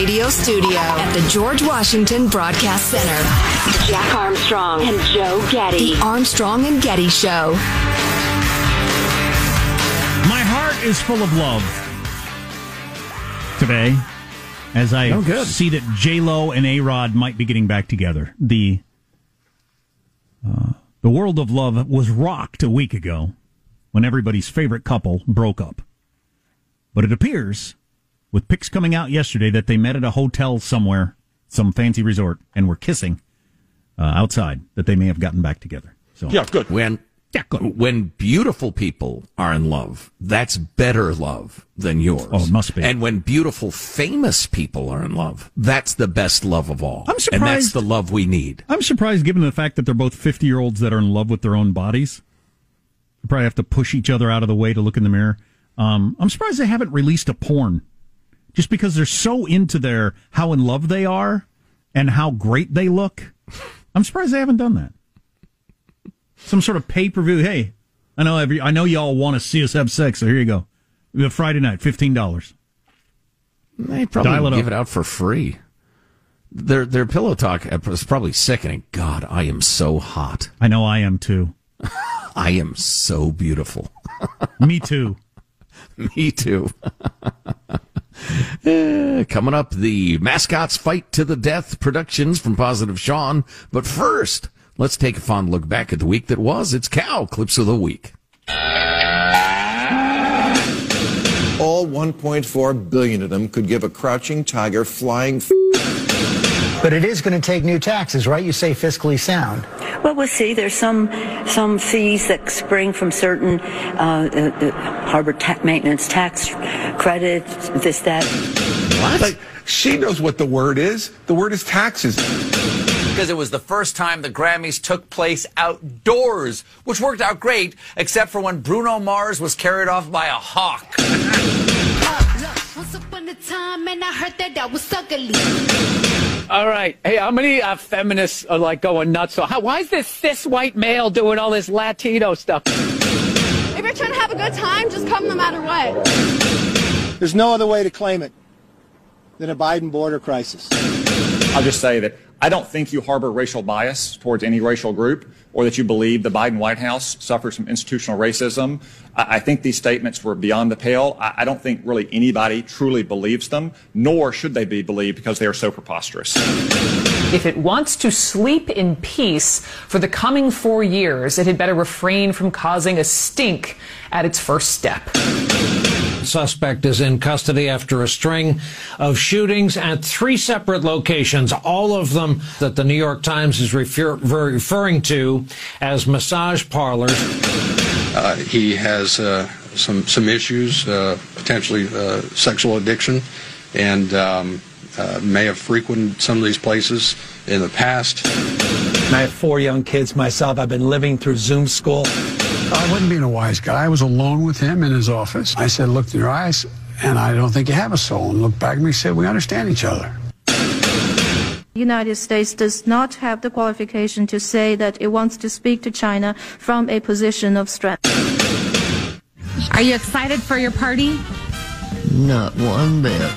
radio studio at the George Washington Broadcast Center. Jack Armstrong and Joe Getty. The Armstrong and Getty Show. My heart is full of love today as I Oh, see that J Lo and A Rod might be getting back together. The uh, the world of love was rocked a week ago when everybody's favorite couple broke up. But it appears, with pics coming out yesterday, that they met at a hotel somewhere, some fancy resort, and were kissing uh, outside. That they may have gotten back together. So Yeah, good. When Yeah, good. when beautiful people are in love, that's better love than yours. Oh, it must be. And when beautiful famous people are in love, that's the best love of all. I'm And that's the love we need. I'm surprised, given the fact that they're both 50 year olds that are in love with their own bodies. They probably have to push each other out of the way to look in the mirror. Um, I'm surprised they haven't released a porn, just because they're so into their how in love they are and how great they look. I'm surprised they haven't done that. Some sort of pay per view. Hey, I know every, I know y'all want to see us have sex, so here you go. Have Friday night, fifteen dollars. They probably Dial it give up. it out for free. Their their pillow talk is probably sickening. God, I am so hot. I know I am too. I am so beautiful. Me too. Me too. Eh, coming up, the mascots fight to the death productions from Positive Sean. But first, let's take a fond look back at the week that was. It's cow clips of the week. All 1.4 billion of them could give a crouching tiger flying. F- But it is going to take new taxes, right? You say fiscally sound. Well, we'll see. There's some some fees that spring from certain uh, uh, uh, harbor ta- maintenance tax credits, this that. Like, she knows what the word is. The word is taxes. because it was the first time the Grammys took place outdoors, which worked out great, except for when Bruno Mars was carried off by a hawk. Once upon a time, and I heard that I was ugly. All right. Hey, how many uh, feminists are like going nuts? So, how, why is this cis white male doing all this Latino stuff? If you're trying to have a good time, just come no matter what. There's no other way to claim it than a Biden border crisis. I'll just say that I don't think you harbor racial bias towards any racial group or that you believe the Biden White House suffers from institutional racism. I, I think these statements were beyond the pale. I, I don't think really anybody truly believes them, nor should they be believed because they are so preposterous. If it wants to sleep in peace for the coming four years, it had better refrain from causing a stink at its first step. Suspect is in custody after a string of shootings at three separate locations, all of them that the New York Times is refer- referring to as massage parlors. Uh, he has uh, some some issues, uh, potentially uh, sexual addiction, and um, uh, may have frequented some of these places in the past. I have four young kids myself. I've been living through Zoom school. I wasn't being a wise guy. I was alone with him in his office. I said, look in your eyes, and I don't think you have a soul. And looked back at me and said, we understand each other. The United States does not have the qualification to say that it wants to speak to China from a position of strength. Are you excited for your party? Not one bit.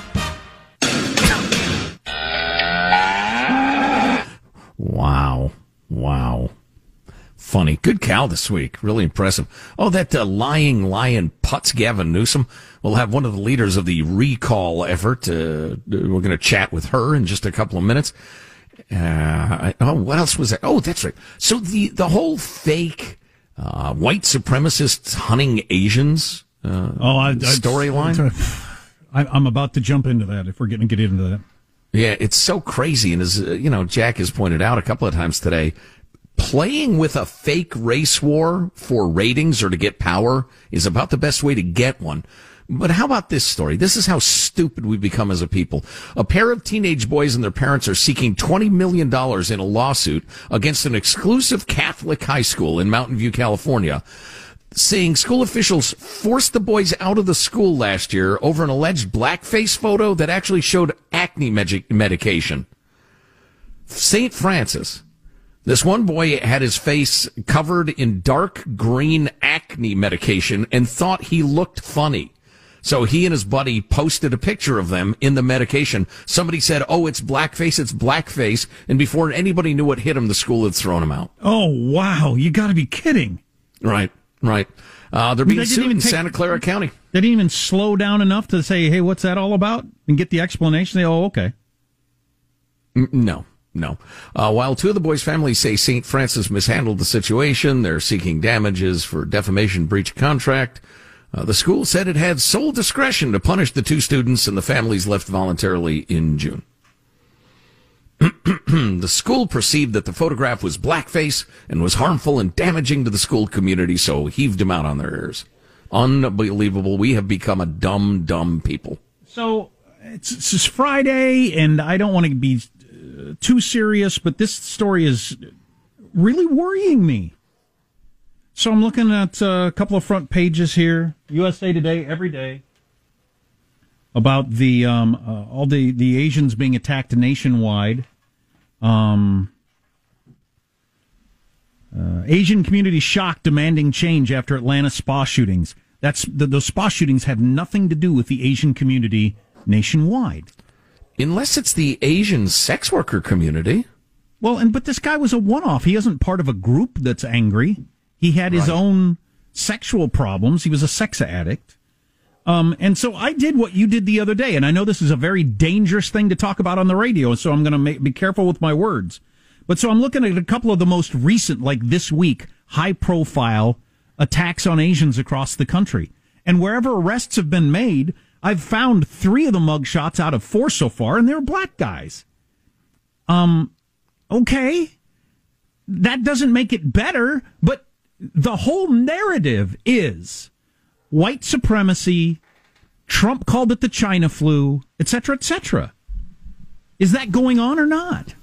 Wow. Wow. Funny. Good cow this week. Really impressive. Oh, that uh, lying lion Putz Gavin Newsom. We'll have one of the leaders of the recall effort. Uh, we're going to chat with her in just a couple of minutes. Uh, I- oh, what else was that? Oh, that's right. So the, the whole fake, uh, white supremacists hunting Asians, uh, Oh, storyline. I'm about to jump into that. If we're going to get into that, Yeah, it's so crazy. And as, uh, you know, Jack has pointed out a couple of times today, playing with a fake race war for ratings or to get power is about the best way to get one. But how about this story? This is how stupid we've become as a people. A pair of teenage boys and their parents are seeking $20 million in a lawsuit against an exclusive Catholic high school in Mountain View, California, saying school officials forced the boys out of the school last year over an alleged blackface photo that actually showed acne medi- medication. St. Francis. This one boy had his face covered in dark green acne medication and thought he looked funny. So he and his buddy posted a picture of them in the medication. Somebody said, "Oh, it's blackface, it's blackface," and before anybody knew what hit him, the school had thrown him out. Oh wow! You got to be kidding. Right, right. Uh, they're being they sued in take- Santa Clara County. They didn't even slow down enough to say, "Hey, what's that all about?" and get the explanation. They, oh, okay. No, no. Uh, while two of the boys' families say St. Francis mishandled the situation, they're seeking damages for defamation, breach of contract. Uh, the school said it had sole discretion to punish the two students, and the families left voluntarily in June. the school perceived that the photograph was blackface and was harmful and damaging to the school community, so heaved them out on their ears. Unbelievable. We have become a dumb, dumb people. So it's, it's Friday, and I don't want to be too serious, but this story is really worrying me. So I'm looking at uh, a couple of front pages here, USA Today every day, about the um, uh, all the the Asians being attacked nationwide. Um, uh, Asian community shocked, demanding change after Atlanta spa shootings. That's the, those spa shootings have nothing to do with the Asian community nationwide. Unless it's the Asian sex worker community. Well, and but this guy was a one-off. He isn't part of a group that's angry. He had his Right. own sexual problems. He was a sex addict. Um, and so I did what you did the other day, and I know this is a very dangerous thing to talk about on the radio, so I'm going to be careful with my words. But so I'm looking at a couple of the most recent, like this week, high-profile attacks on Asians across the country, and wherever arrests have been made, I've found three of the mugshots out of four so far, and they're black guys. Um, okay, that doesn't make it better, but the whole narrative is white supremacy. Trump called it the China flu, etc., cetera, et cetera. Is that going on or not?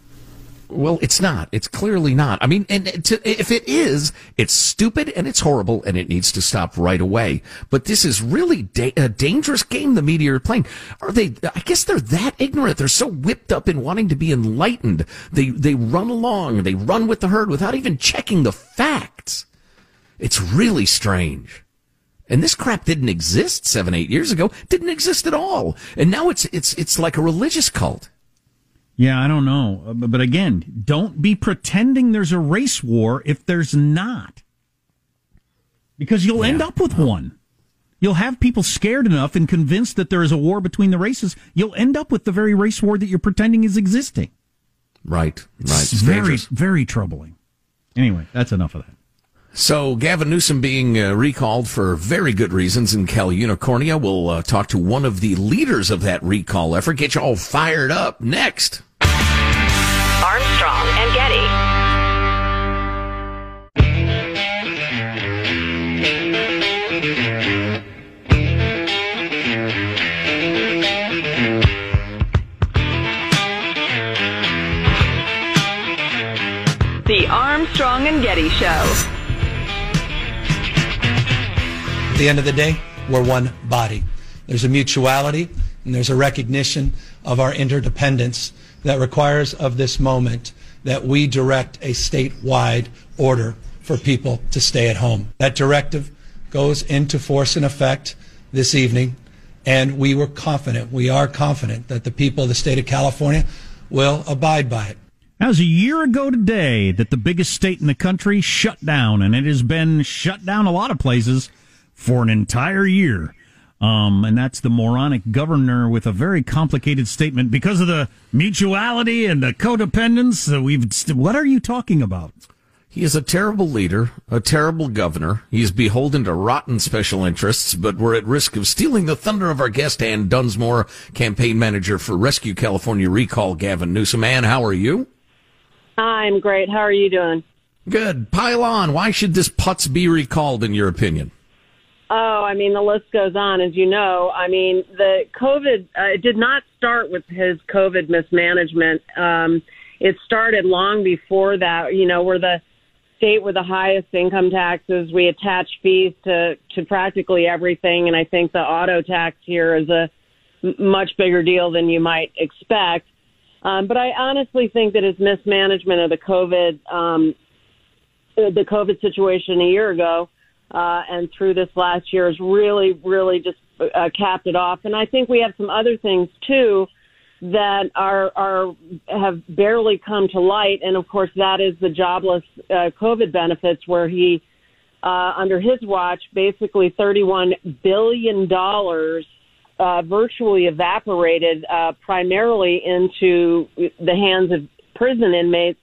Well, it's not. It's clearly not. I mean, and to, if it is, it's stupid and it's horrible and it needs to stop right away. But this is really da- a dangerous game the media are playing. Are they? I guess they're that ignorant. They're so whipped up in wanting to be enlightened. They they run along. They run with the herd without even checking the facts. It's really strange. And this crap didn't exist seven, eight years ago. Didn't exist at all. And now it's it's it's like a religious cult. Yeah, I don't know. Uh, But again, don't be pretending there's a race war if there's not. Because you'll end up with one. You'll have people scared enough and convinced that there is a war between the races. You'll end up with the very race war that you're pretending is existing. Right, right. It's It's very, dangerous. very troubling. Anyway, that's enough of that. So Gavin Newsom being uh, recalled for very good reasons in Cal Unicornia. We'll uh, talk to one of the leaders of that recall effort. Get you all fired up next. Armstrong and Getty. The Armstrong and Getty Show. At the end of the day, we're one body. There's a mutuality and there's a recognition of our interdependence that requires of this moment that we direct a statewide order for people to stay at home. That directive goes into force and effect this evening, and we were confident, we are confident that the people of the state of California will abide by it. That was a year ago today that the biggest state in the country shut down, and it has been shut down a lot of places for an entire year. Um, and that's the moronic governor with a very complicated statement because of the mutuality and the codependence. That we've st- what are you talking about? He is a terrible leader, a terrible governor. He is beholden to rotten special interests, but we're at risk of stealing the thunder of our guest, Anne Dunsmore, campaign manager for Rescue California Recall, Gavin Newsom. Anne, how are you? I'm great. How are you doing? Good. Pile on. Why should this putz be recalled, in your opinion? Oh, I mean, the list goes on, as you know. I mean, the COVID, uh, it did not start with his COVID mismanagement. Um, it started long before that. You know, we're the state with the highest income taxes. We attach fees to, to practically everything. And I think the auto tax here is a much bigger deal than you might expect. Um, but I honestly think that his mismanagement of the COVID, um, the COVID situation a year ago, uh, and through this last year has really, really just uh, capped it off. And I think we have some other things too that are are have barely come to light. And of course, that is the jobless uh, COVID benefits, where he, uh, under his watch, basically thirty-one billion dollars uh, virtually evaporated, uh, primarily into the hands of prison inmates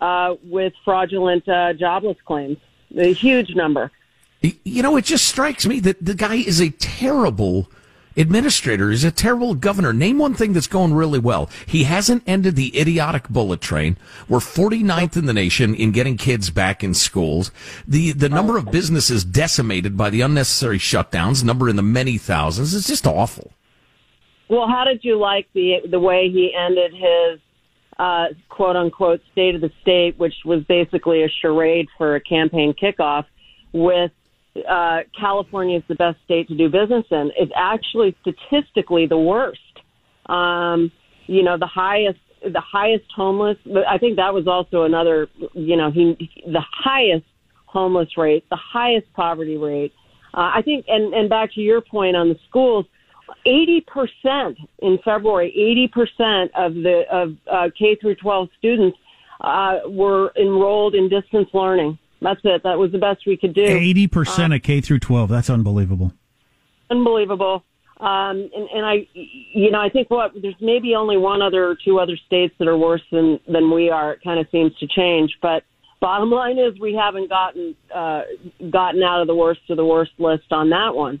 uh, with fraudulent uh, jobless claims. A huge number. You know, it just strikes me that the guy is a terrible administrator. He's a terrible governor. Name one thing that's going really well. He hasn't ended the idiotic bullet train. We're 49th in the nation in getting kids back in schools. The the number of businesses decimated by the unnecessary shutdowns, number in the many thousands. It's just awful. Well, how did you like the the way he ended his uh, quote unquote state of the state, which was basically a charade for a campaign kickoff with uh, California is the best state to do business in. It's actually statistically the worst. Um, you know, the highest, the highest homeless. I think that was also another. You know, he the highest homeless rate, the highest poverty rate. Uh, I think, and and back to your point on the schools. 80% in February, 80% of the of uh, K through 12 students uh, were enrolled in distance learning. That's it. That was the best we could do. Eighty percent of K through twelve. That's unbelievable. Unbelievable. Um, and, and I, you know, I think what there's maybe only one other or two other states that are worse than than we are. It kind of seems to change, but bottom line is we haven't gotten uh, gotten out of the worst of the worst list on that one.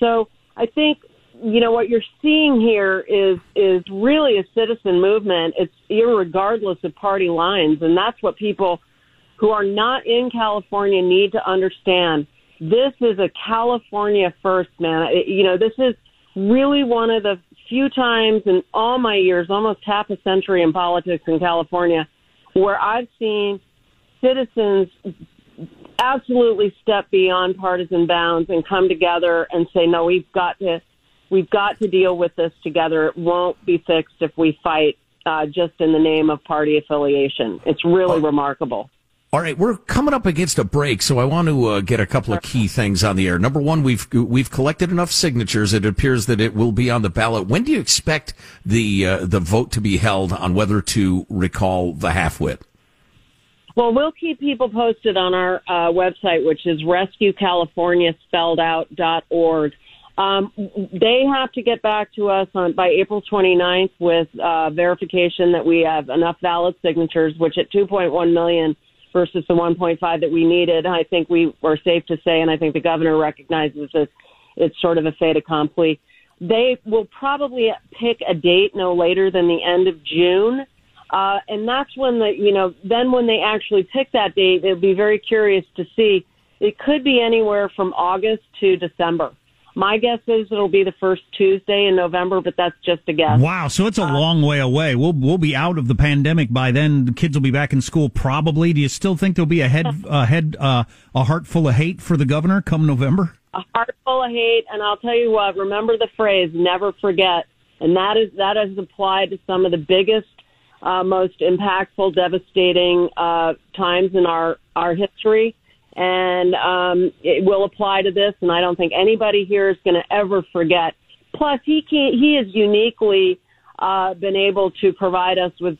So I think you know what you're seeing here is is really a citizen movement. It's irregardless of party lines, and that's what people who are not in California need to understand this is a California first, man. You know, this is really one of the few times in all my years, almost half a century in politics in California, where I've seen citizens absolutely step beyond partisan bounds and come together and say, no, we've got to, we've got to deal with this together. It won't be fixed if we fight uh, just in the name of party affiliation. It's really remarkable. All right, we're coming up against a break, so I want to uh, get a couple of key things on the air. Number one, we've we've collected enough signatures. It appears that it will be on the ballot. When do you expect the uh, the vote to be held on whether to recall the halfwit? Well, we'll keep people posted on our uh, website, which is rescuecaliforniaspelledout.org. Um, they have to get back to us on by April 29th with uh, verification that we have enough valid signatures, which at 2.1 million versus the 1.5 that we needed. I think we were safe to say, and I think the governor recognizes this. It's sort of a fait accompli. They will probably pick a date no later than the end of June. Uh, and that's when the, you know, then when they actually pick that date, it'll be very curious to see. It could be anywhere from August to December. My guess is it'll be the first Tuesday in November, but that's just a guess. Wow, so it's a uh, long way away. We'll we'll be out of the pandemic by then. The kids will be back in school probably. Do you still think there'll be a head a head uh, a heart full of hate for the governor come November? A heart full of hate, and I'll tell you what. Remember the phrase "never forget," and that is that is applied to some of the biggest, uh, most impactful, devastating uh, times in our our history and um, it will apply to this. And I don't think anybody here is going to ever forget. Plus, he can he has uniquely uh, been able to provide us with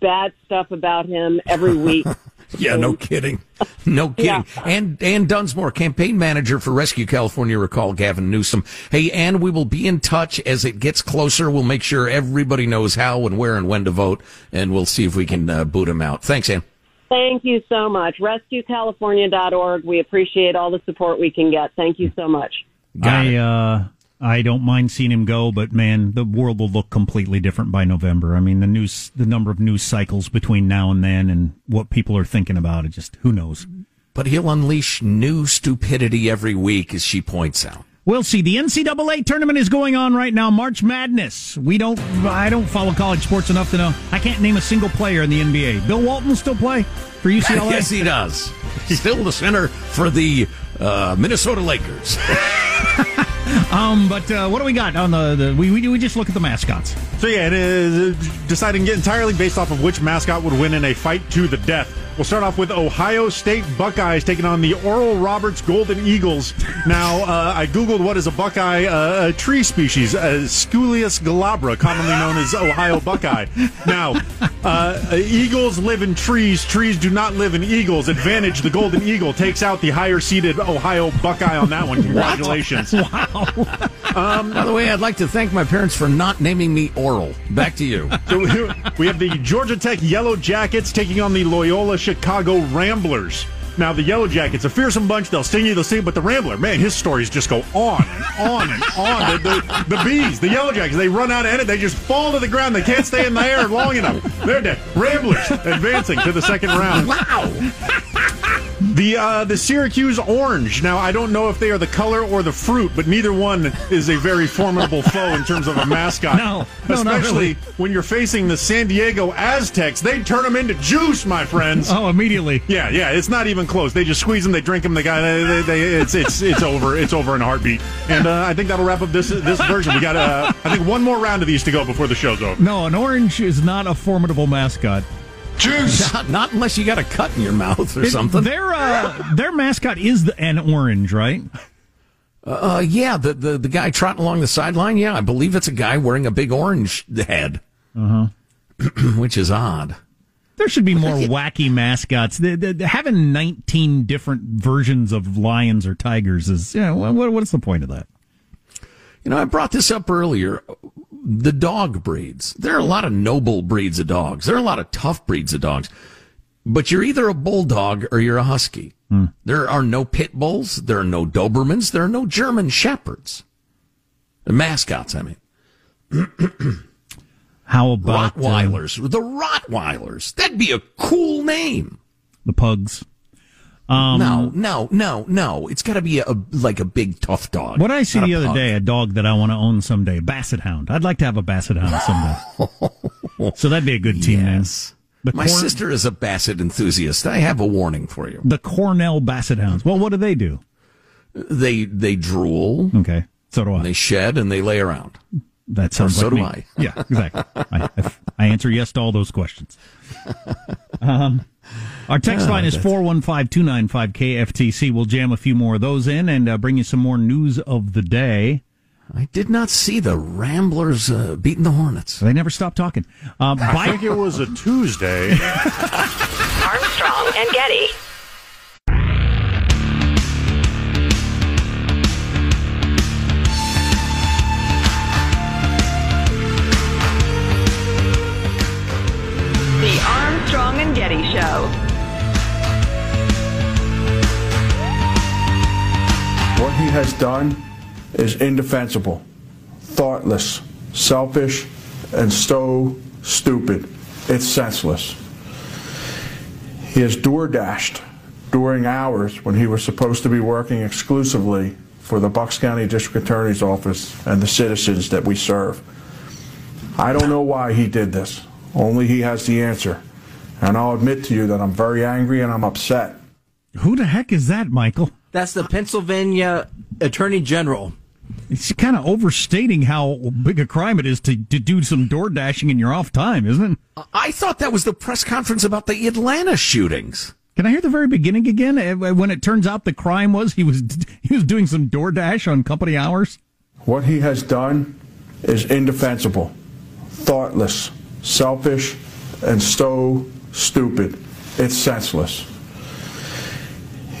bad stuff about him every week. yeah, no kidding, no kidding. yeah. And Anne Dunsmore, campaign manager for Rescue California, recall Gavin Newsom. Hey, Anne, we will be in touch as it gets closer. We'll make sure everybody knows how and where and when to vote, and we'll see if we can uh, boot him out. Thanks, Anne. Thank you so much. RescueCalifornia.org. We appreciate all the support we can get. Thank you so much. I uh, I don't mind seeing him go, but man, the world will look completely different by November. I mean, the news, the number of news cycles between now and then, and what people are thinking about it, just who knows. But he'll unleash new stupidity every week, as she points out. We'll see. The NCAA tournament is going on right now. March Madness. We don't. I don't follow college sports enough to know. I can't name a single player in the NBA. Bill Walton still play for UCLA. yes, he does. Still the center for the uh, Minnesota Lakers. um, but uh, what do we got on the? the we, we we just look at the mascots. So yeah, it is deciding entirely based off of which mascot would win in a fight to the death We'll start off with Ohio State Buckeyes taking on the Oral Roberts Golden Eagles. Now, uh, I googled what is a buckeye uh, a tree species, uh, Aesculus glabra, commonly known as Ohio buckeye. Now, uh, eagles live in trees. Trees do not live in eagles. Advantage: the Golden Eagle takes out the higher seeded Ohio buckeye on that one. Congratulations! wow. Um, By the way, I'd like to thank my parents for not naming me Oral. Back to you. So we have the Georgia Tech Yellow Jackets taking on the Loyola Chicago Ramblers. Now, the Yellow Jackets, a fearsome bunch. They'll sting you, they'll sting you, but the Rambler, man, his stories just go on and on and on. The, the, the bees, the Yellow Jackets, they run out of it. They just fall to the ground. They can't stay in the air long enough. They're dead. Ramblers advancing to the second round. Wow. The uh, the Syracuse Orange. Now I don't know if they are the color or the fruit, but neither one is a very formidable foe in terms of a mascot. No, no especially really. when you're facing the San Diego Aztecs. They turn them into juice, my friends. Oh, immediately. Yeah, yeah. It's not even close. They just squeeze them. They drink them. The guy. They, they, they, it's it's it's over. It's over in a heartbeat. And uh, I think that'll wrap up this this version. We got uh, I think one more round of these to go before the show's over. No, an orange is not a formidable mascot. Juice. Not, not, unless you got a cut in your mouth or It- something. Their uh, their mascot is the, an orange, right? Uh, yeah, the, the the guy trotting along the sideline. Yeah, I believe it's a guy wearing a big orange head, Uh huh. which is odd. There should be more wacky mascots. The, the, the- having 19 different versions of lions or tigers is, yeah, what, what- what's the point of that? You know, I brought this up earlier. The dog breeds. There are a lot of noble breeds of dogs. There are a lot of tough breeds of dogs. But you're either a bulldog or you're a husky. There are no pit bulls. There are no Dobermans. There are no German shepherds. The mascots, I mean. How about uh, Rottweilers? the Rottweilers. That'd be a cool name. the pugs? Um, no, no, no, no. It's got to be a, a- like a big tough dog. What I see the other pug. day, a dog that I want to own someday, Basset Hound. I'd like to have a Basset Hound someday. so that'd be a good team name. Yes. The My Corn- sister is a Basset enthusiast. I have a warning for you. The Cornell Basset Hounds. Well, what do they do? They they drool. Okay, so do I. They shed and they lay around. That sounds so like do me. I. Yeah, exactly. I, I, I answer yes to all those questions. Um, our text Ah, line is that's- 415 KFTC. We'll jam a few more of those in and uh, bring you some more news of the day. I did not see the Ramblers uh, beating the Hornets. They never stop talking. Uh, I Bi- think it was a Tuesday. Armstrong and Getty. Has done is indefensible, thoughtless, selfish, and so stupid. It's senseless. He has door dashed during hours when he was supposed to be working exclusively for the Bucks County District Attorney's Office and the citizens that we serve. I don't know why he did this. Only he has the answer. And I'll admit to you that I'm very angry and I'm upset. Who the heck is that, Michael? That's the Pennsylvania Attorney General. It's kind of overstating how big a crime it is to, to do some door dashing in your off time, isn't it? I thought that was the press conference about the Atlanta shootings. Can I hear the very beginning again? Uh, When it turns out the crime was he was he was doing some door dash on company hours. What he has done is indefensible, thoughtless, selfish, and so stupid. It's senseless.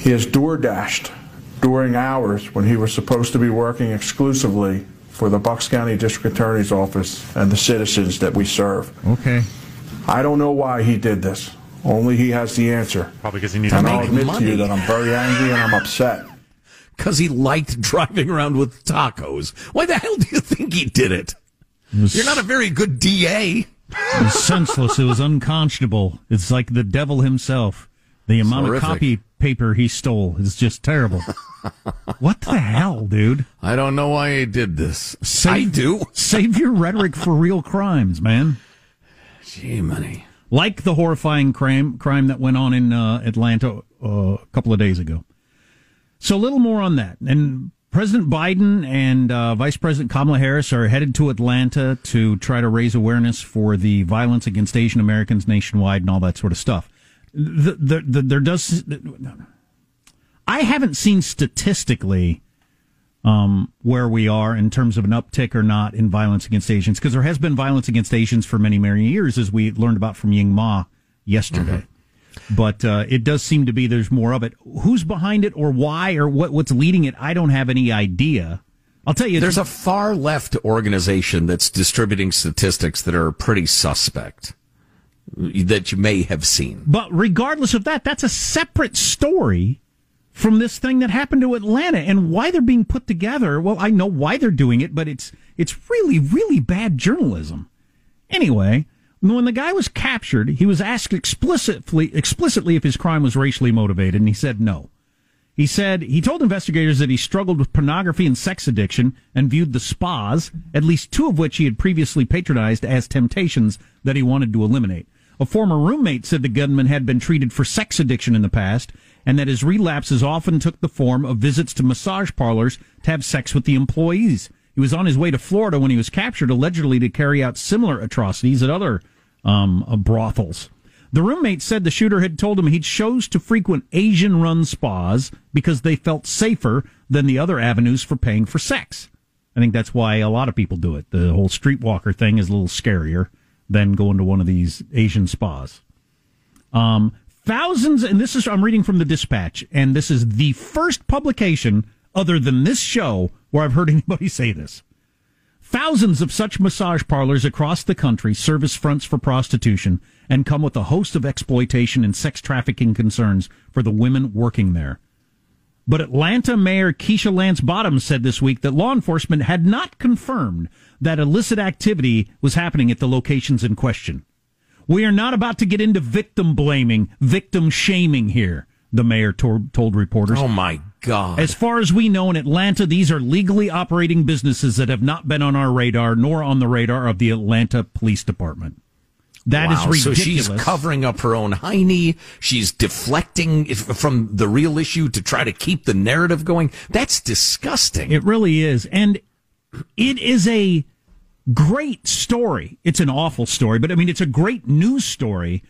He has door dashed during hours when he was supposed to be working exclusively for the Bucks County District Attorney's Office and the citizens that we serve. Okay. I don't know why he did this. Only he has the answer. Probably because he needs And to I'll make admit to you that I'm very angry and I'm upset. Because he liked driving around with tacos. Why the hell do you think he did it? You're not a very good DA. It was senseless. It was unconscionable. It's like the devil himself. The amount of copy paper he stole is just terrible. what the hell, dude? I don't know why he did this. Save, I do. Save your rhetoric for real crimes, man. Gee, money. Like the horrifying crime crime that went on in uh, Atlanta uh, a couple of days ago. So a little more on that. And President Biden and uh, Vice President Kamala Harris are headed to Atlanta to try to raise awareness for the violence against Asian Americans nationwide and all that sort of stuff. The, the, the, there does. I haven't seen statistically um, where we are in terms of an uptick or not in violence against Asians, because there has been violence against Asians for many, many years, as we learned about from Ying Ma yesterday. But uh, it does seem to be there's more of it. Who's behind it, or why, or what, what's leading it? I don't have any idea. I'll tell you, There's a far left organization that's distributing statistics that are pretty suspect that you may have seen. But regardless of that, that's a separate story from this thing that happened to Atlanta and why they're being put together. Well, I know why they're doing it, but it's it's really really bad journalism. Anyway, when the guy was captured, he was asked explicitly explicitly if his crime was racially motivated, and he said no. He said he told investigators that he struggled with pornography and sex addiction and viewed the spas, at least two of which he had previously patronized, as temptations that he wanted to eliminate. A former roommate said the gunman had been treated for sex addiction in the past and that his relapses often took the form of visits to massage parlors to have sex with the employees. He was on his way to Florida when he was captured, allegedly to carry out similar atrocities at other um, uh, brothels. The roommate said the shooter had told him he chose to frequent Asian run spas because they felt safer than the other avenues for paying for sex. I think that's why a lot of people do it. The whole streetwalker thing is a little scarier than going to one of these Asian spas. Um, thousands, and this is, I'm reading from the dispatch, and this is the first publication other than this show where I've heard anybody say this. Thousands of such massage parlors across the country service fronts for prostitution and come with a host of exploitation and sex trafficking concerns for the women working there. But Atlanta Mayor Keisha Lance Bottoms said this week that law enforcement had not confirmed that illicit activity was happening at the locations in question. We are not about to get into victim blaming, victim shaming here, the mayor to- told reporters. Oh my God. As far as we know in Atlanta, these are legally operating businesses that have not been on our radar nor on the radar of the Atlanta Police Department. That is Wow, ridiculous. So she's covering up her own hiney. She's deflecting from the real issue to try to keep the narrative going. That's disgusting. It really is. And it is a great story. It's an awful story, but I mean, it's a great news story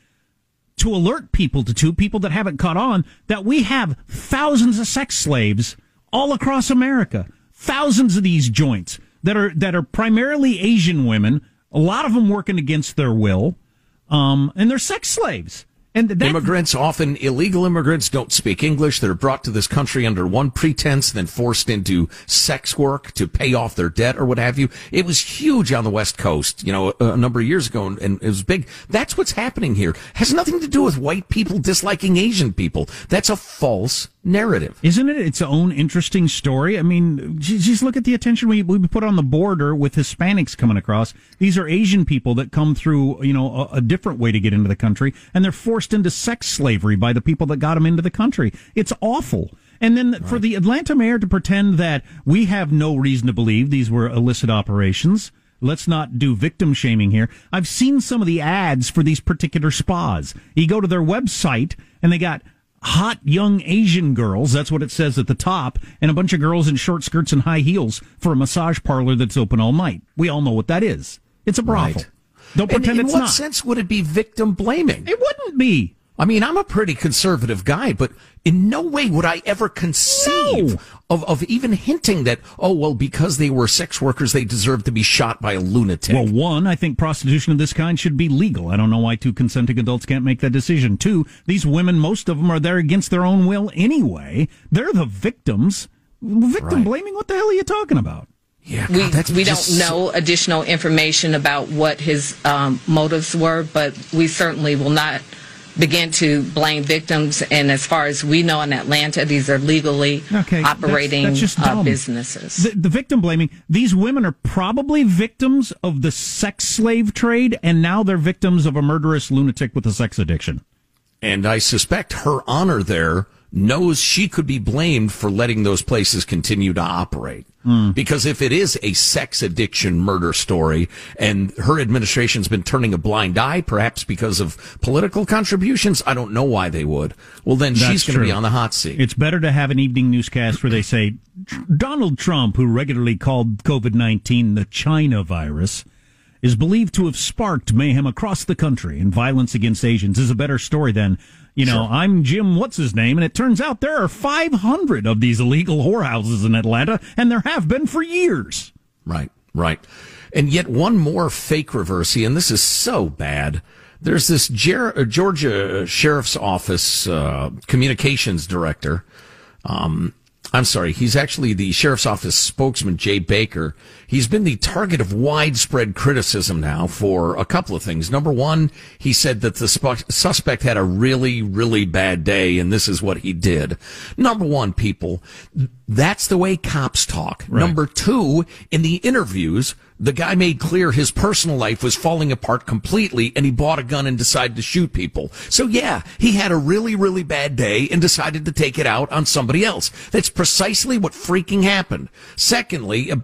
to alert people to, to people that haven't caught on that we have thousands of sex slaves all across America. Thousands of these joints that are, that are primarily Asian women, a lot of them working against their will. Um, and they're sex slaves. And that, immigrants, often illegal immigrants, don't speak English. They're brought to this country under one pretense, then forced into sex work to pay off their debt or what have you. It was huge on the West Coast, you know, a, a number of years ago, and, and it was big. That's what's happening here. Has nothing to do with white people disliking Asian people. That's a false narrative. Isn't it its own interesting story? I mean, just look at the attention we, we put on the border with Hispanics coming across. These are Asian people that come through, you know, a, a different way to get into the country, and they're forced into sex slavery by the people that got them into the country. It's awful. And then for the Atlanta mayor to pretend that we have no reason to believe these were illicit operations. Let's not do victim shaming here. I've seen some of the ads for these particular spas. You go to their website and they got hot young Asian girls. That's what it says at the top, and a bunch of girls in short skirts and high heels for a massage parlor that's open all night. We all know what that is. It's a brothel. Right. Don't And pretend in it's what not. sense would it be victim blaming? It wouldn't be. I mean, I'm a pretty conservative guy, but in no way would I ever conceive of, of even hinting that, oh, well, because they were sex workers, they deserve to be shot by a lunatic. Well, one, I think prostitution of this kind should be legal. I don't know why two consenting adults can't make that decision. Two, these women, most of them are there against their own will anyway. They're the victims. Victim blaming? What the hell are you talking about? Yeah, we we don't know additional information about what his um, motives were, but we certainly will not begin to blame victims. And as far as we know in Atlanta, these are legally Okay, that's- operating that's just uh, dumb. businesses. The, the victim blaming. These women are probably victims of the sex slave trade, and now they're victims of a murderous lunatic with a sex addiction. And I suspect her honor there knows she could be blamed for letting those places continue to operate. Hmm. Because if it is a sex addiction murder story and her administration's been turning a blind eye, perhaps because of political contributions, I don't know why they would. Well, then she's going to be on the hot seat. It's better to have an evening newscast where they say Donald Trump, who regularly called COVID 19 the China virus, is believed to have sparked mayhem across the country and violence against Asians is a better story than, you know, Sure. I'm Jim, what's his name? And it turns out there are 500 of these illegal whorehouses in Atlanta, and there have been for years. Right, right. And yet one more fake reversey, and this is so bad. There's this Jer- uh, Georgia Sheriff's Office uh, communications director. Um, I'm sorry, he's actually the Sheriff's Office spokesman, Jay Baker. He's been the target of widespread criticism now for a couple of things. Number one, he said that the suspect had a really, really bad day, and this is what he did. Number one, people, that's the way cops talk. Number two, in the interviews, the guy made clear his personal life was falling apart completely and he bought a gun and decided to shoot people. So yeah, he had a really, really bad day and decided to take it out on somebody else. That's precisely what freaking happened. Secondly, a-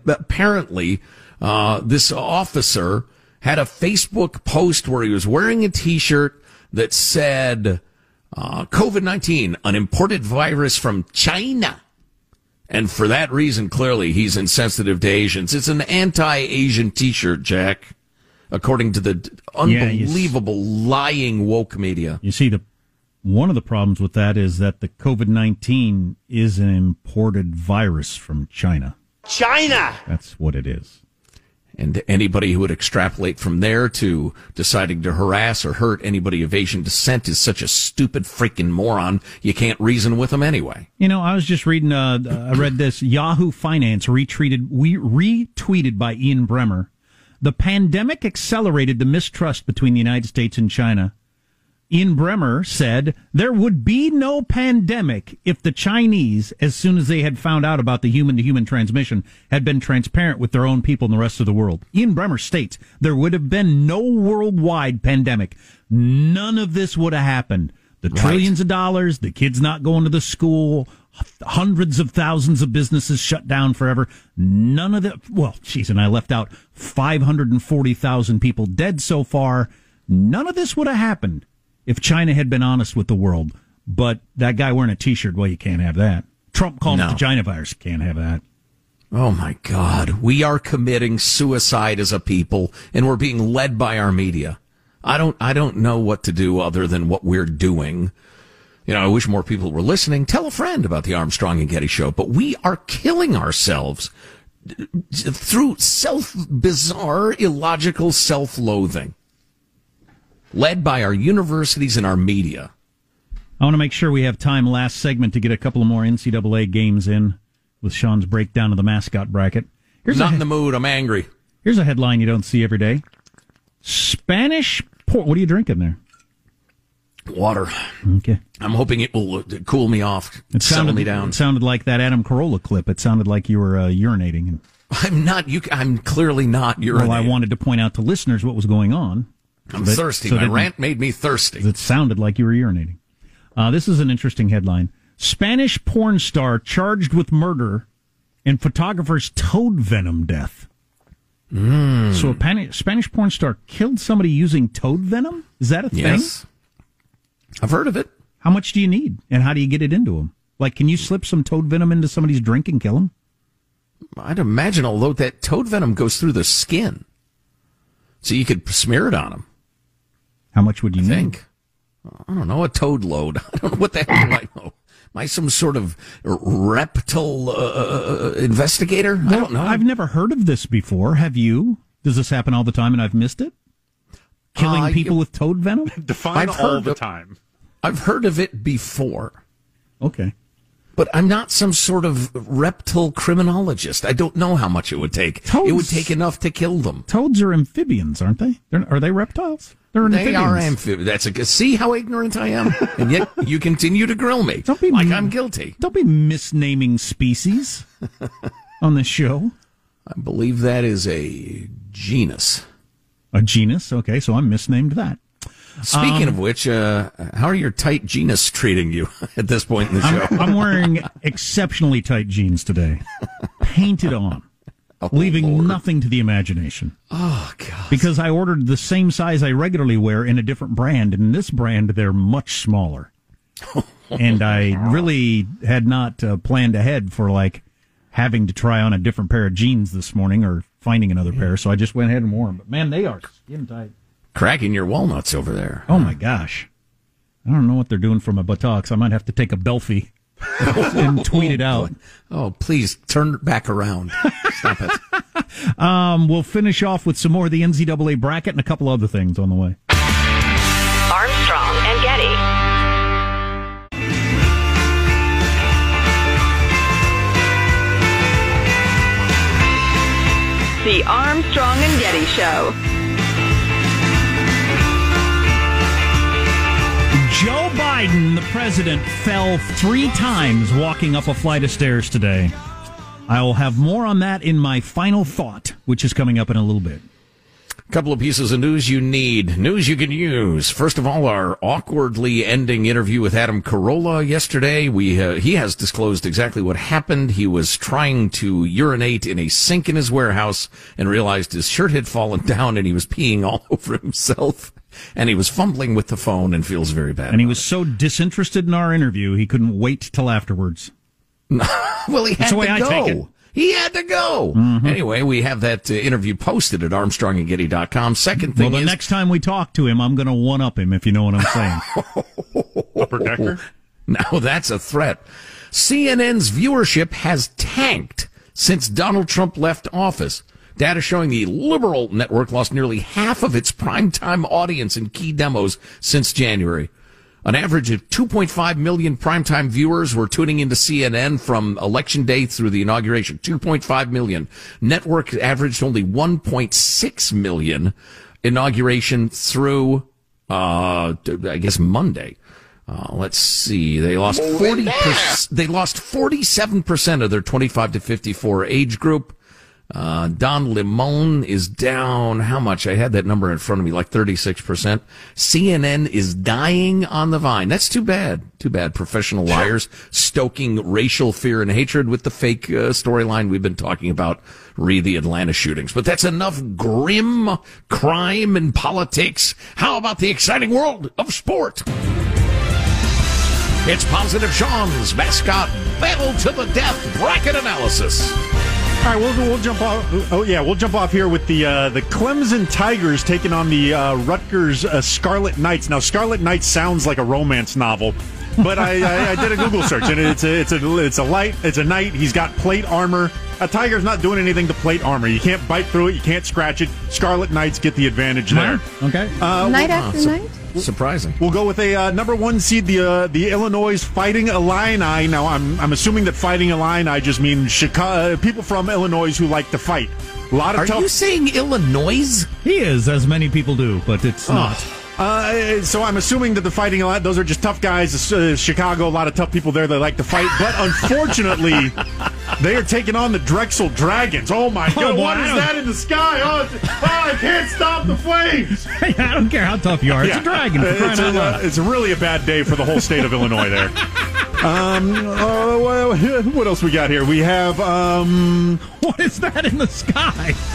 uh, this officer had a Facebook post where he was wearing a t-shirt that said, uh, COVID-19, an imported virus from China. And for that reason, clearly, he's insensitive to Asians. It's an anti-Asian t-shirt, Jack, according to the d- Yeah, unbelievable lying woke media. You see, the one of the problems with that is that the COVID 19 is an imported virus from China. China! That's what it is. And anybody who would extrapolate from there to deciding to harass or hurt anybody of Asian descent is such a stupid freaking moron. You can't reason with them anyway. You know, I was just reading. Uh, I read this. Yahoo Finance retweeted, we retweeted by Ian Bremmer. The pandemic accelerated the mistrust between the United States and China. Ian Bremmer said there would be no pandemic if the Chinese, as soon as they had found out about the human to human transmission, had been transparent with their own people and the rest of the world. Ian Bremmer states there would have been no worldwide pandemic. None of this would have happened. The Right. trillions of dollars, the kids not going to the school, hundreds of thousands of businesses shut down forever. None of that. Well, geez, and I left out 540,000 people dead so far. None of this would have happened if China had been honest with the world. But that guy wearing a t-shirt, well, you can't have that. Trump calling it the China virus. Can't have that. Oh my God. We are committing suicide as a people and we're being led by our media. I don't, I don't know what to do other than what we're doing. You know, I wish more people were listening. Tell a friend about the Armstrong and Getty show, but we are killing ourselves through self, bizarre, illogical self-loathing led by our universities and our media. I want to make sure we have time last segment to get a couple of more NCAA games in with Sean's breakdown of the mascot bracket. Here's Not a, in the mood. I'm angry. Here's a headline you don't see every day. Spanish port. What are you drinking there? Water. Okay. I'm hoping it will uh, cool me off, It sounded, me down. It sounded like that Adam Carolla clip. It sounded like you were uh, urinating. And, I'm not. You. I'm clearly not urinating. well, I wanted to point out to listeners what was going on. I'm But- thirsty. so My rant made me thirsty. It sounded like you were urinating. Uh, this is an interesting headline. Spanish porn star charged with murder and photographer's toad venom death. Hmm. So a pan- Spanish porn star killed somebody using toad venom? Is that a thing? Yes. I've heard of it. How much do you need? And how do you get it into them? Like, can you slip some toad venom into somebody's drink and kill them? I'd imagine, although that toad venom goes through the skin, so you could smear it on them. How much would you I need? think. I don't know a toad load. I don't know what the hell do I know. Am I some sort of reptile uh, investigator? I don't know. I've never heard of this before. Have you? Does this happen all the time and I've missed it? Killing Uh, people you- with toad venom? Define I've all heard the of- time. I've heard of it before. Okay. But I'm not some sort of reptile criminologist. I don't know how much it would take. Toads, It would take enough to kill them. Toads are amphibians, aren't they? They're, are they reptiles? They're They amphibians. are amphibians. That's a see how ignorant I am, and yet you continue to grill me. Don't be like I'm guilty. Don't be misnaming species on this show. I believe that is a genus. A genus. Okay, so I'm misnamed that. Speaking Um, of which, uh, how are your tight jeans treating you at this point in the show? I'm, I'm wearing exceptionally tight jeans today, painted on, leaving nothing to the imagination. oh God! Because I ordered the same size I regularly wear in a different brand. and In this brand, they're much smaller. and I really had not uh, planned ahead for like having to try on a different pair of jeans this morning or finding another pair, so I just went ahead and wore them. But man, they are skin tight. Cracking your walnuts over there. Oh my gosh. I don't know what they're doing for my buttocks. I might have to take a belfie and tweet it out. Oh, please turn back around. Stop it. Um, we'll finish off with some more of the NCAA bracket and a couple other things on the way. Armstrong and Getty. The Armstrong and Getty Show. Biden, the president, fell three times walking up a flight of stairs today. I will have more on that in my final thought, which is coming up in a little bit. A Couple of pieces of news you need, news you can use. First of all, our awkwardly ending interview with Adam Carolla yesterday. We uh, he has disclosed exactly what happened. He was trying to urinate in a sink in his warehouse and realized his shirt had fallen down and he was peeing all over himself. And he was fumbling with the phone and feels very bad. And he was so disinterested in our interview, he couldn't wait till afterwards. well, he had the way to I take it. go. He had to go. Anyway, we have that uh, interview posted at armstrongandgetty.com. Second thing Well, the is next time we talk to him, I'm going to one up him, if you know what I'm saying. Upper decker? Now that's a threat. CNN's viewership has tanked since Donald Trump left office. Data showing the liberal network lost nearly half of its primetime audience in key demos since January. An average of 2.5 million primetime viewers were tuning into CNN from election day through the inauguration. 2.5 million. Network averaged only 1.6 million inauguration through, uh, I guess Monday. Uh, let's see. They lost Moving 40 they lost 47% of their 25 to 54 age group. Uh, Don Lemon is down. How much? I had that number in front of me, like 36%. CNN is dying on the vine. That's too bad. Too bad. Professional liars stoking racial fear and hatred with the fake uh, storyline we've been talking about, re the Atlanta shootings. But that's enough grim crime and politics. How about the exciting world of sport? It's Positive Sean's mascot battle to the death bracket analysis. All right, we'll, we'll jump off. Oh yeah, we'll jump off here with the uh, the Clemson Tigers taking on the uh, Rutgers uh, Scarlet Knights. Now, Scarlet Knights sounds like a romance novel, but I, I, I did a Google search and it's a it's a it's a light it's a knight. He's got plate armor. A tiger's not doing anything to plate armor. You can't bite through it. You can't scratch it. Scarlet Knights get the advantage there. Okay. Uh, Night we'll- after night? Surprising. We'll go with a uh, number one seed, the uh, the Illinois Fighting Illini. Now, I'm I'm assuming that Fighting Illini just means Chicago people from Illinois who like to fight. A lot of Are tough. you saying Illinois? He is, as many people do, but it's not. Uh, so I'm assuming that the fighting a lot. Those are just tough guys. Uh, Chicago, a lot of tough people there that like to fight. But unfortunately, they are taking on the Drexel Dragons. Oh my Oh, God! what is that in the sky? Oh, oh, I can't stop the flames. I don't care how tough you are. It's Yeah. a dragon. It's, a, loud. it's really a bad day for the whole state of Illinois there. Um, uh, what else we got here? We have um, what is that in the sky?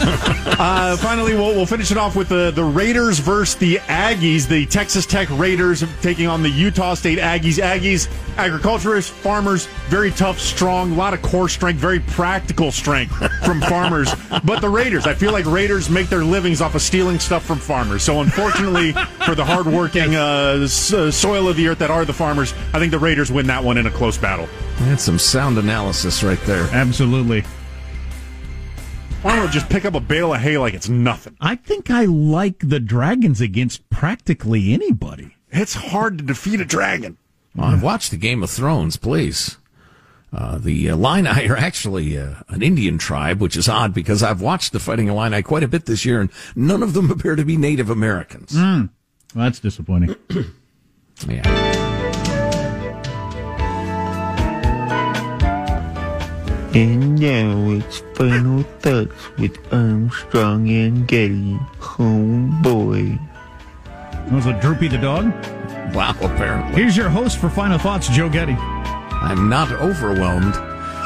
uh, finally, we'll, we'll finish it off with the, the Raiders versus the Aggies. The Texas Tech Raiders taking on the Utah State Aggies. Aggies, agriculturists, farmers, very tough, strong, a lot of core strength, very practical strength from farmers. But the Raiders, I feel like Raiders make their livings off of stealing stuff from farmers. So unfortunately for the hardworking uh, s- uh, soil of the earth that are the farmers, I think the Raiders win that one in a close battle. That's some sound analysis right there. Absolutely. Why don't we just pick up a bale of hay like it's nothing? I think I like the dragons against practically anybody. It's hard to defeat a dragon. Well, I've watched the Game of Thrones, please. Uh, the Illini are actually uh, an Indian tribe, which is odd because I've watched the Fighting Illini quite a bit this year, and none of them appear to be Native Americans. Mm. Well, that's disappointing. yeah. And now it's final thoughts with Armstrong and Getty. Homeboy. boy. That was a Droopy the dog. Wow, apparently. Here's your host for Final Thoughts, Joe Getty. I'm not overwhelmed.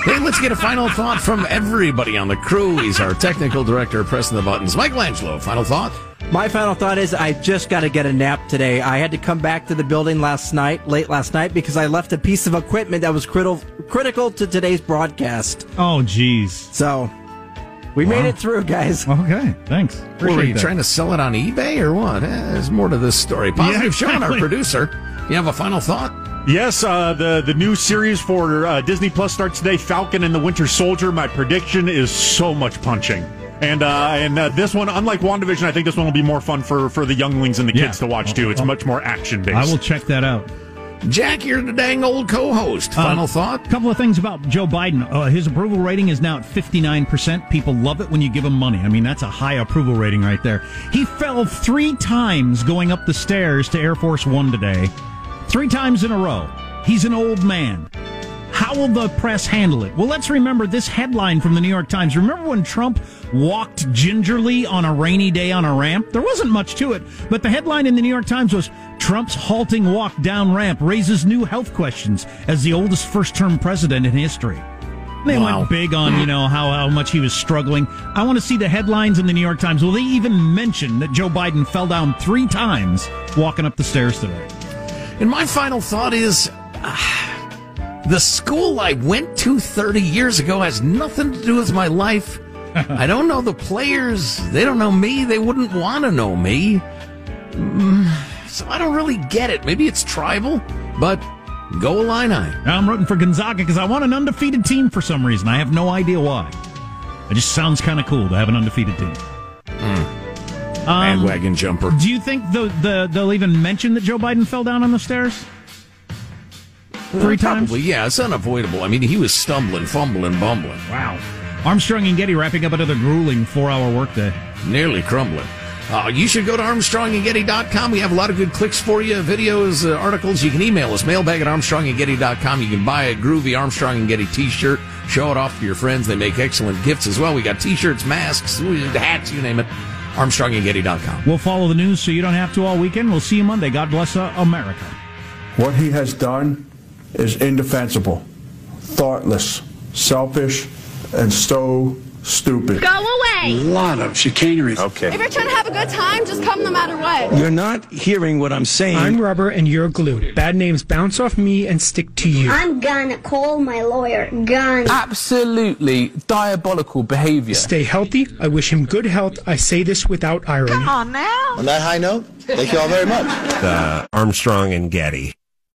Hey, let's get a final thought from everybody on the crew. He's our technical director, pressing the buttons. Michelangelo, final thought? My final thought is I just got to get a nap today. I had to come back to the building last night, late last night, because I left a piece of equipment that was critical critical to today's broadcast. Oh, jeez. So, We made it through, guys. Okay, thanks. Were you that. trying to sell it on eBay or what? Eh, there's more to this story. Positive Yeah, Sean, our exactly. producer. You have a final thought? Yes, uh, the the new series for uh, Disney Plus starts today. Falcon and the Winter Soldier. My prediction is so much punching, and uh, and uh, this one, unlike Wandavision, I think this one will be more fun for for the younglings and the Yeah. kids to watch too. It's much more action based. I will check that out. Jack, you're the dang old co-host. Final Uh, thought? A couple of things about Joe Biden. Uh, his approval rating is now at 59%. People love it when you give him money. I mean, that's a high approval rating right there. He fell three times going up the stairs to Air Force One today. Three times in a row. He's an old man. How will the press handle it? Well, let's remember this headline from the New York Times. Remember when Trump walked gingerly on a rainy day on a ramp? There wasn't much to it, but the headline in the New York Times was Trump's halting walk down ramp raises new health questions as the oldest first term president in history. They Wow. went big on, you know, how, how much he was struggling. I want to see the headlines in the New York Times. Will they even mention that Joe Biden fell down three times walking up the stairs today? And my final thought is ah, the school I went to 30 years ago has nothing to do with my life. I don't know the players. They don't know me. They wouldn't want to know me. Mm, So I don't really get it. Maybe it's tribal, but go Illini. I'm rooting for Gonzaga because I want an undefeated team for some reason. I have no idea why. It just sounds kind of cool to have an undefeated team. Um, Bandwagon jumper. Do you think the, the they'll even mention that Joe Biden fell down on the stairs? Three times? Probably, yeah. It's unavoidable. I mean, he was stumbling, fumbling, bumbling. Wow. Armstrong and Getty wrapping up another grueling four hour workday. Nearly crumbling. Uh, you should go to armstrongandgetty.com. We have a lot of good clicks for you, videos, uh, articles. You can email us, mailbag at armstrongandgetty.com. You can buy a groovy Armstrong and Getty t-shirt, show it off to your friends. They make excellent gifts as well. We got t-shirts, masks, hats, you name it. armstrongandgetty.com. We'll follow the news so you don't have to all weekend. We'll see you Monday. God bless uh, America. What he has done is indefensible, thoughtless, selfish, and so stupid. Go away. A lot of chicanery. Okay. If you're trying to have a good time, just come no matter what. You're not hearing what I'm saying. I'm rubber and you're glue. Bad names bounce off me and stick to you. I'm gonna call my lawyer. Gun. Absolutely diabolical behavior. Stay healthy. I wish him good health. I say this without irony. Come on now. On that high note, thank you all very much. The Armstrong and Getty.